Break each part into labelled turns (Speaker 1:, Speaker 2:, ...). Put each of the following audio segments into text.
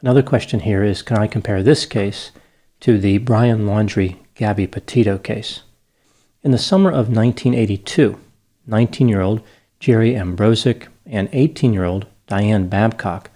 Speaker 1: Another question here is can I compare this case to the Brian Laundrie Gabby Petito case? In the summer of 1982, 19 year old Jerry Ambrosic and 18 year old Diane Babcock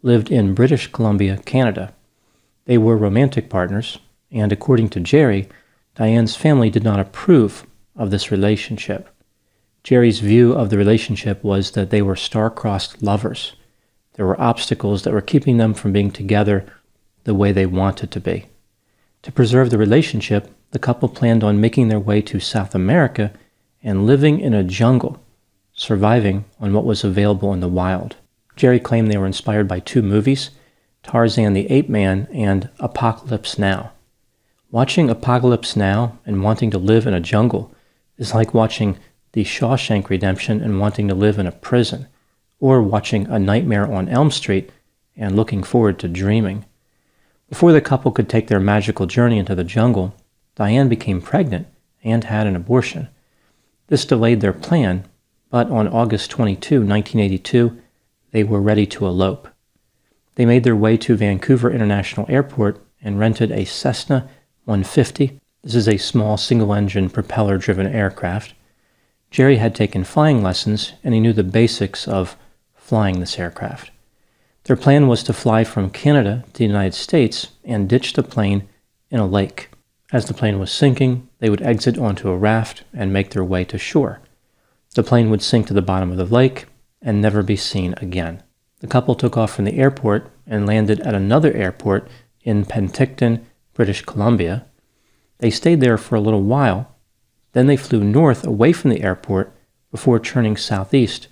Speaker 1: lived in British Columbia, Canada. They were romantic partners, and according to Jerry, Diane's family did not approve of this relationship. Jerry's view of the relationship was that they were star-crossed lovers. There were obstacles that were keeping them from being together the way they wanted to be. To preserve the relationship, the couple planned on making their way to South America and living in a jungle, surviving on what was available in the wild. Jerry claimed they were inspired by two movies Tarzan the Ape Man and Apocalypse Now. Watching Apocalypse Now and wanting to live in a jungle is like watching The Shawshank Redemption and wanting to live in a prison, or watching A Nightmare on Elm Street and looking forward to dreaming. Before the couple could take their magical journey into the jungle, Diane became pregnant and had an abortion. This delayed their plan, but on August 22, 1982, they were ready to elope. They made their way to Vancouver International Airport and rented a Cessna 150. This is a small single engine propeller driven aircraft. Jerry had taken flying lessons and he knew the basics of flying this aircraft. Their plan was to fly from Canada to the United States and ditch the plane in a lake. As the plane was sinking, they would exit onto a raft and make their way to shore. The plane would sink to the bottom of the lake and never be seen again. The couple took off from the airport and landed at another airport in Penticton, British Columbia. They stayed there for a little while. Then they flew north away from the airport before turning southeast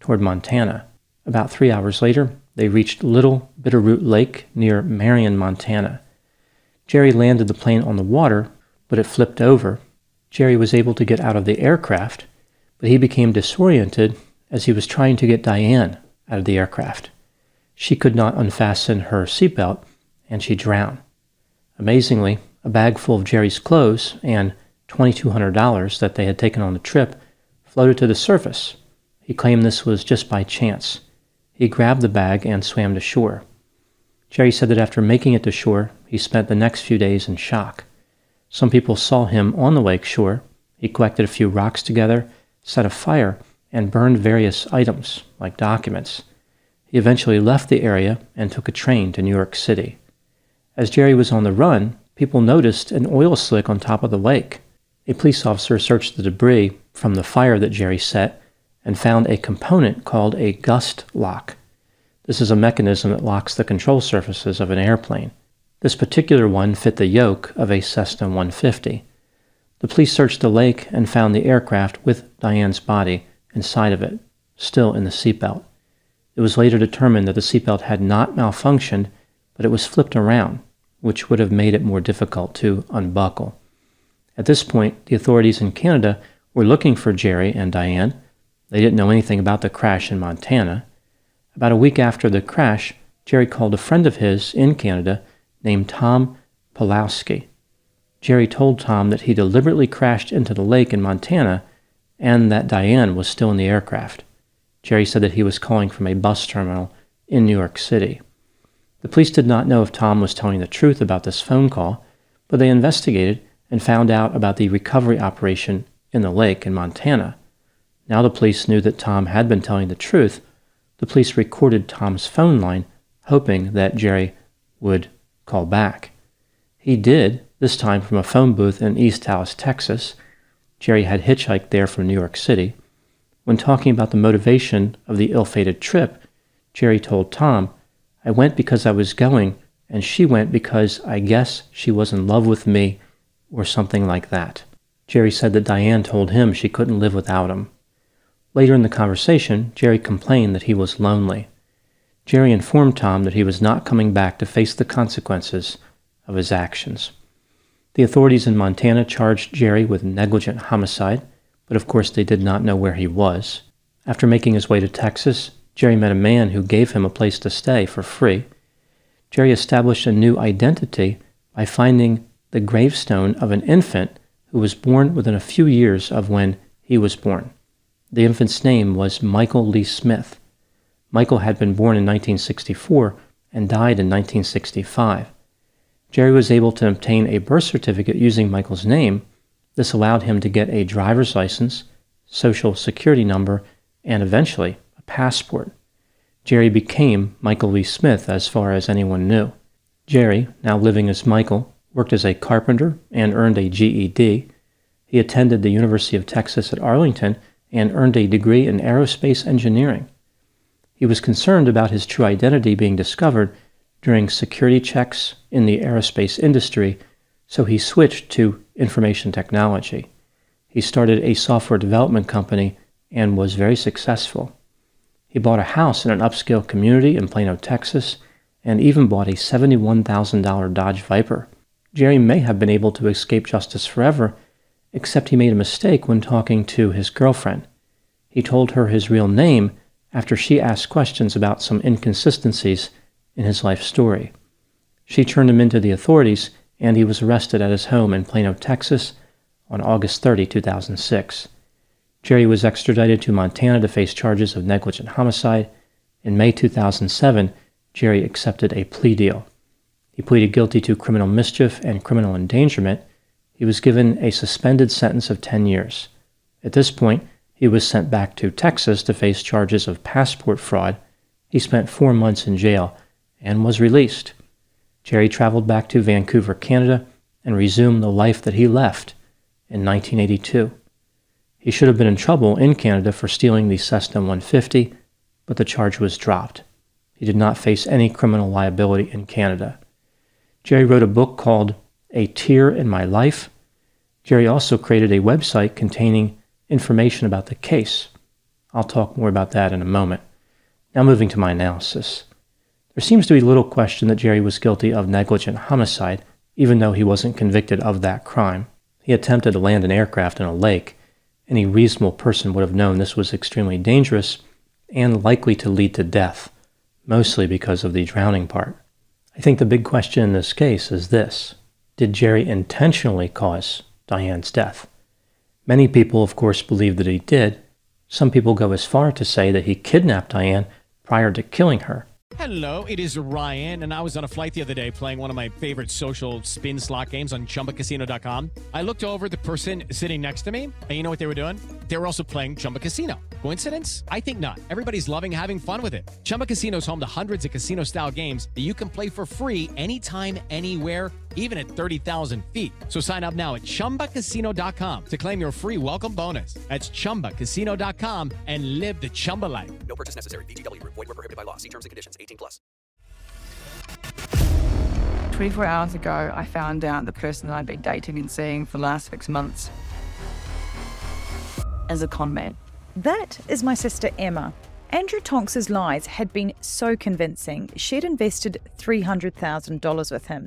Speaker 1: toward Montana. About three hours later, they reached Little Bitterroot Lake near Marion, Montana. Jerry landed the plane on the water, but it flipped over. Jerry was able to get out of the aircraft, but he became disoriented as he was trying to get Diane out of the aircraft. She could not unfasten her seatbelt, and she drowned. Amazingly, a bag full of Jerry's clothes and $2,200 that they had taken on the trip floated to the surface. He claimed this was just by chance. He grabbed the bag and swam to shore. Jerry said that after making it to shore, he spent the next few days in shock. Some people saw him on the lake shore. He collected a few rocks together, set a fire, and burned various items, like documents. He eventually left the area and took a train to New York City. As Jerry was on the run, people noticed an oil slick on top of the lake. A police officer searched the debris from the fire that Jerry set and found a component called a gust lock. This is a mechanism that locks the control surfaces of an airplane. This particular one fit the yoke of a Cessna 150. The police searched the lake and found the aircraft with Diane's body inside of it, still in the seatbelt. It was later determined that the seatbelt had not malfunctioned, but it was flipped around, which would have made it more difficult to unbuckle. At this point, the authorities in Canada were looking for Jerry and Diane. They didn't know anything about the crash in Montana. About a week after the crash, Jerry called a friend of his in Canada named Tom Pawlowski. Jerry told Tom that he deliberately crashed into the lake in Montana and that Diane was still in the aircraft. Jerry said that he was calling from a bus terminal in New York City. The police did not know if Tom was telling the truth about this phone call, but they investigated and found out about the recovery operation in the lake in Montana. Now the police knew that Tom had been telling the truth. The police recorded Tom's phone line, hoping that Jerry would call back. He did, this time from a phone booth in East Dallas, Texas. Jerry had hitchhiked there from New York City. When talking about the motivation of the ill fated trip, Jerry told Tom, I went because I was going, and she went because I guess she was in love with me, or something like that. Jerry said that Diane told him she couldn't live without him. Later in the conversation, Jerry complained that he was lonely. Jerry informed Tom that he was not coming back to face the consequences of his actions. The authorities in Montana charged Jerry with negligent homicide but of course they did not know where he was. After making his way to Texas, Jerry met a man who gave him a place to stay for free. Jerry established a new identity by finding the gravestone of an infant who was born within a few years of when he was born. The infant's name was Michael Lee Smith. Michael had been born in 1964 and died in 1965. Jerry was able to obtain a birth certificate using Michael's name this allowed him to get a driver's license, social security number, and eventually a passport. Jerry became Michael Lee Smith as far as anyone knew. Jerry, now living as Michael, worked as a carpenter and earned a GED. He attended the University of Texas at Arlington and earned a degree in aerospace engineering. He was concerned about his true identity being discovered during security checks in the aerospace industry, so he switched to information technology. He started a software development company and was very successful. He bought a house in an upscale community in Plano, Texas, and even bought a $71,000 Dodge Viper. Jerry may have been able to escape justice forever, except he made a mistake when talking to his girlfriend. He told her his real name after she asked questions about some inconsistencies in his life story. She turned him into the authorities and he was arrested at his home in Plano, Texas on August 30, 2006. Jerry was extradited to Montana to face charges of negligent homicide. In May 2007, Jerry accepted a plea deal. He pleaded guilty to criminal mischief and criminal endangerment. He was given a suspended sentence of 10 years. At this point, he was sent back to Texas to face charges of passport fraud. He spent four months in jail and was released. Jerry traveled back to Vancouver, Canada, and resumed the life that he left in 1982. He should have been in trouble in Canada for stealing the Cessna 150, but the charge was dropped. He did not face any criminal liability in Canada. Jerry wrote a book called A Tear in My Life. Jerry also created a website containing information about the case. I'll talk more about that in a moment. Now, moving to my analysis. There seems to be little question that Jerry was guilty of negligent homicide, even though he wasn't convicted of that crime. He attempted to land an aircraft in a lake. Any reasonable person would have known this was extremely dangerous and likely to lead to death, mostly because of the drowning part. I think the big question in this case is this Did Jerry intentionally cause Diane's death? Many people, of course, believe that he did. Some people go as far to say that he kidnapped Diane prior to killing her.
Speaker 2: Hello, it is Ryan, and I was on a flight the other day playing one of my favorite social spin slot games on chumbacasino.com. I looked over the person sitting next to me, and you know what they were doing? They were also playing Chumba Casino. Coincidence? I think not. Everybody's loving having fun with it. Chumba Casino is home to hundreds of casino style games that you can play for free anytime, anywhere, even at 30,000 feet. So sign up now at chumbacasino.com to claim your free welcome bonus. That's chumbacasino.com and live the Chumba life.
Speaker 3: No purchase necessary. VGW Group. Void were prohibited by law. See terms and conditions. 18 plus.
Speaker 4: 24 hours ago, I found out the person that I'd been dating and seeing for the last six months as a con man.
Speaker 5: That is my sister Emma. Andrew Tonks's lies had been so convincing, she'd invested $300,000 with him.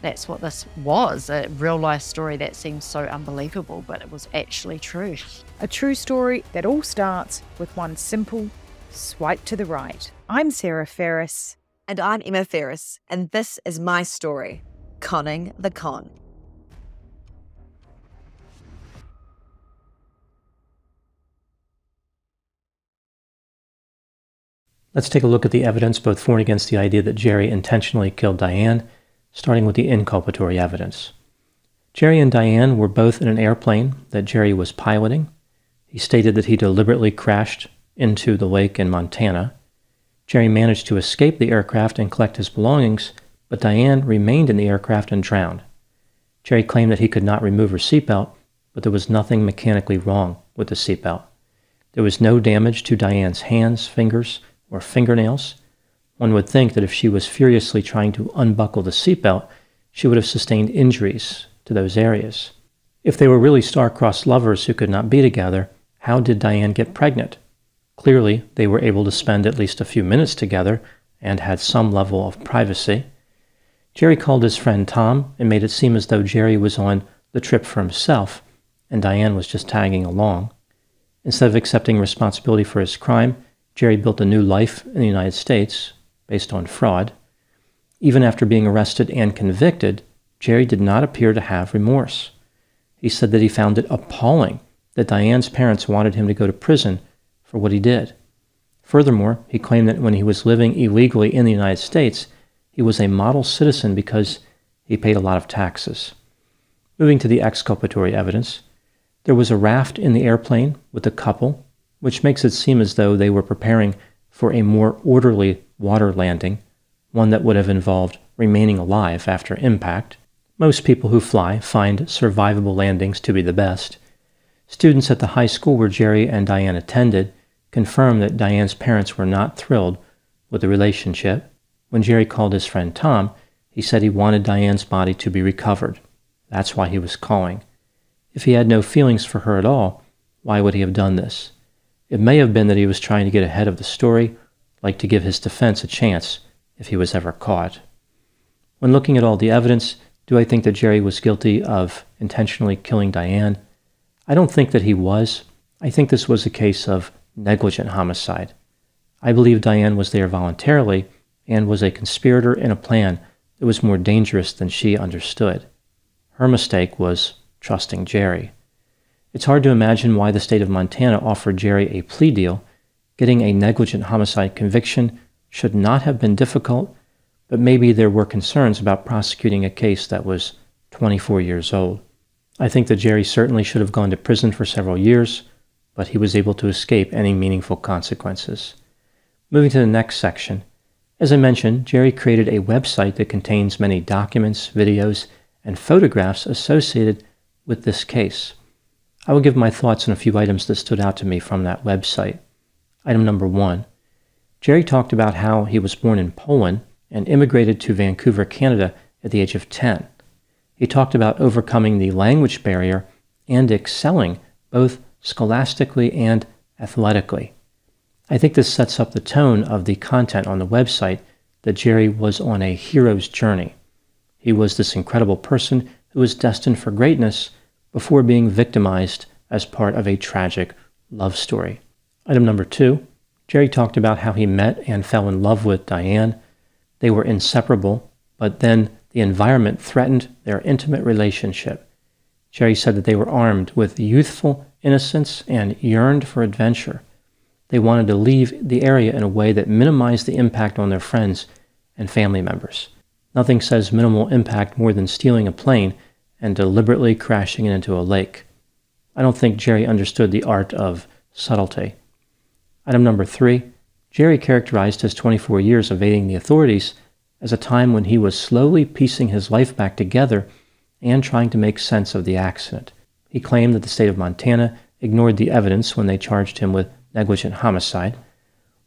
Speaker 6: That's what this was a real life story that seems so unbelievable, but it was actually true.
Speaker 5: A true story that all starts with one simple swipe to the right. I'm Sarah Ferris.
Speaker 7: And I'm Emma Ferris, and this is my story Conning the Con.
Speaker 1: Let's take a look at the evidence both for and against the idea that Jerry intentionally killed Diane, starting with the inculpatory evidence. Jerry and Diane were both in an airplane that Jerry was piloting. He stated that he deliberately crashed into the lake in Montana. Jerry managed to escape the aircraft and collect his belongings, but Diane remained in the aircraft and drowned. Jerry claimed that he could not remove her seatbelt, but there was nothing mechanically wrong with the seatbelt. There was no damage to Diane's hands, fingers, or fingernails. One would think that if she was furiously trying to unbuckle the seatbelt, she would have sustained injuries to those areas. If they were really star-crossed lovers who could not be together, how did Diane get pregnant? Clearly, they were able to spend at least a few minutes together and had some level of privacy. Jerry called his friend Tom and made it seem as though Jerry was on the trip for himself and Diane was just tagging along. Instead of accepting responsibility for his crime, Jerry built a new life in the United States based on fraud. Even after being arrested and convicted, Jerry did not appear to have remorse. He said that he found it appalling that Diane's parents wanted him to go to prison for what he did. Furthermore, he claimed that when he was living illegally in the United States, he was a model citizen because he paid a lot of taxes. Moving to the exculpatory evidence, there was a raft in the airplane with a couple which makes it seem as though they were preparing for a more orderly water landing, one that would have involved remaining alive after impact. Most people who fly find survivable landings to be the best. Students at the high school where Jerry and Diane attended confirmed that Diane's parents were not thrilled with the relationship. When Jerry called his friend Tom, he said he wanted Diane's body to be recovered. That's why he was calling. If he had no feelings for her at all, why would he have done this? It may have been that he was trying to get ahead of the story, like to give his defense a chance if he was ever caught. When looking at all the evidence, do I think that Jerry was guilty of intentionally killing Diane? I don't think that he was. I think this was a case of negligent homicide. I believe Diane was there voluntarily and was a conspirator in a plan that was more dangerous than she understood. Her mistake was trusting Jerry. It's hard to imagine why the state of Montana offered Jerry a plea deal. Getting a negligent homicide conviction should not have been difficult, but maybe there were concerns about prosecuting a case that was 24 years old. I think that Jerry certainly should have gone to prison for several years, but he was able to escape any meaningful consequences. Moving to the next section. As I mentioned, Jerry created a website that contains many documents, videos, and photographs associated with this case. I will give my thoughts on a few items that stood out to me from that website. Item number one Jerry talked about how he was born in Poland and immigrated to Vancouver, Canada at the age of 10. He talked about overcoming the language barrier and excelling both scholastically and athletically. I think this sets up the tone of the content on the website that Jerry was on a hero's journey. He was this incredible person who was destined for greatness before being victimized as part of a tragic love story. Item number two Jerry talked about how he met and fell in love with Diane. They were inseparable, but then the environment threatened their intimate relationship. Jerry said that they were armed with youthful innocence and yearned for adventure. They wanted to leave the area in a way that minimized the impact on their friends and family members. Nothing says minimal impact more than stealing a plane and deliberately crashing it into a lake. I don't think Jerry understood the art of subtlety. Item number three Jerry characterized his 24 years evading the authorities as a time when he was slowly piecing his life back together and trying to make sense of the accident. He claimed that the state of Montana ignored the evidence when they charged him with negligent homicide.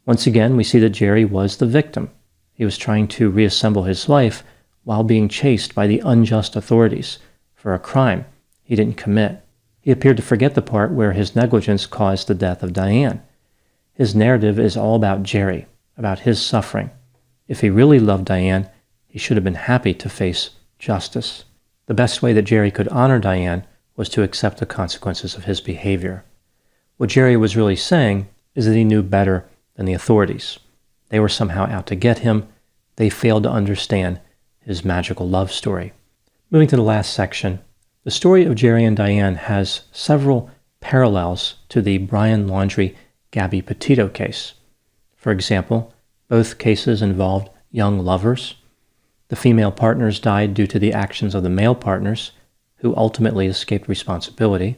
Speaker 1: Once again, we see that Jerry was the victim. He was trying to reassemble his life while being chased by the unjust authorities for a crime he didn't commit. He appeared to forget the part where his negligence caused the death of Diane. His narrative is all about Jerry, about his suffering. If he really loved Diane, he should have been happy to face justice. The best way that Jerry could honor Diane was to accept the consequences of his behavior. What Jerry was really saying is that he knew better than the authorities. They were somehow out to get him. They failed to understand his magical love story. Moving to the last section, the story of Jerry and Diane has several parallels to the Brian Laundrie Gabby Petito case. For example, both cases involved young lovers. The female partners died due to the actions of the male partners, who ultimately escaped responsibility.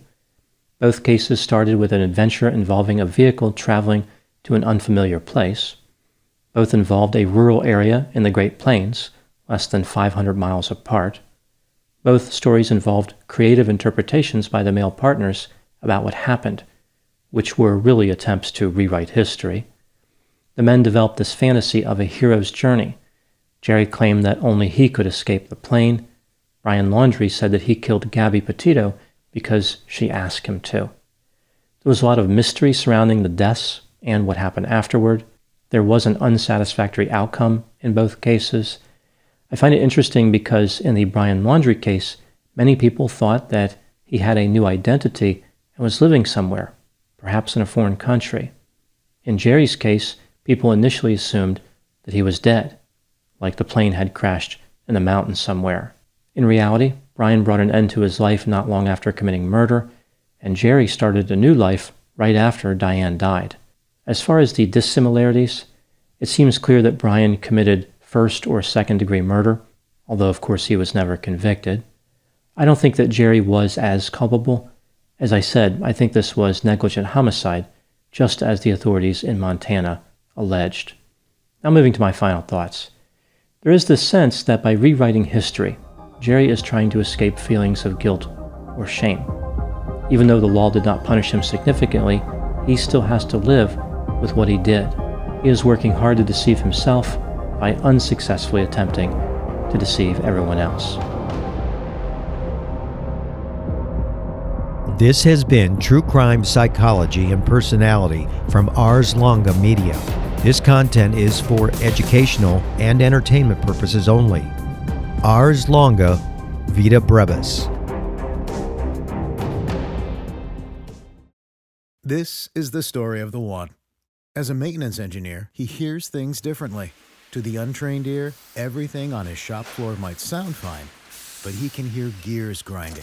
Speaker 1: Both cases started with an adventure involving a vehicle traveling to an unfamiliar place. Both involved a rural area in the Great Plains, less than 500 miles apart. Both stories involved creative interpretations by the male partners about what happened, which were really attempts to rewrite history. The men developed this fantasy of a hero's journey. Jerry claimed that only he could escape the plane. Brian Laundrie said that he killed Gabby Petito because she asked him to. There was a lot of mystery surrounding the deaths and what happened afterward. There was an unsatisfactory outcome in both cases. I find it interesting because in the Brian Laundrie case, many people thought that he had a new identity and was living somewhere, perhaps in a foreign country. In Jerry's case, people initially assumed that he was dead, like the plane had crashed in the mountains somewhere. In reality, Brian brought an end to his life not long after committing murder, and Jerry started a new life right after Diane died. As far as the dissimilarities, it seems clear that Brian committed first or second degree murder, although of course he was never convicted. I don't think that Jerry was as culpable. As I said, I think this was negligent homicide, just as the authorities in Montana alleged. Now, moving to my final thoughts. There is this sense that by rewriting history, Jerry is trying to escape feelings of guilt or shame. Even though the law did not punish him significantly, he still has to live with what he did. He is working hard to deceive himself by unsuccessfully attempting to deceive everyone else.
Speaker 8: This has been True Crime Psychology and Personality from Ars Longa Media. This content is for educational and entertainment purposes only. Ars Longa Vita Brevis.
Speaker 9: This is the story of the one. As a maintenance engineer, he hears things differently. To the untrained ear, everything on his shop floor might sound fine, but he can hear gears grinding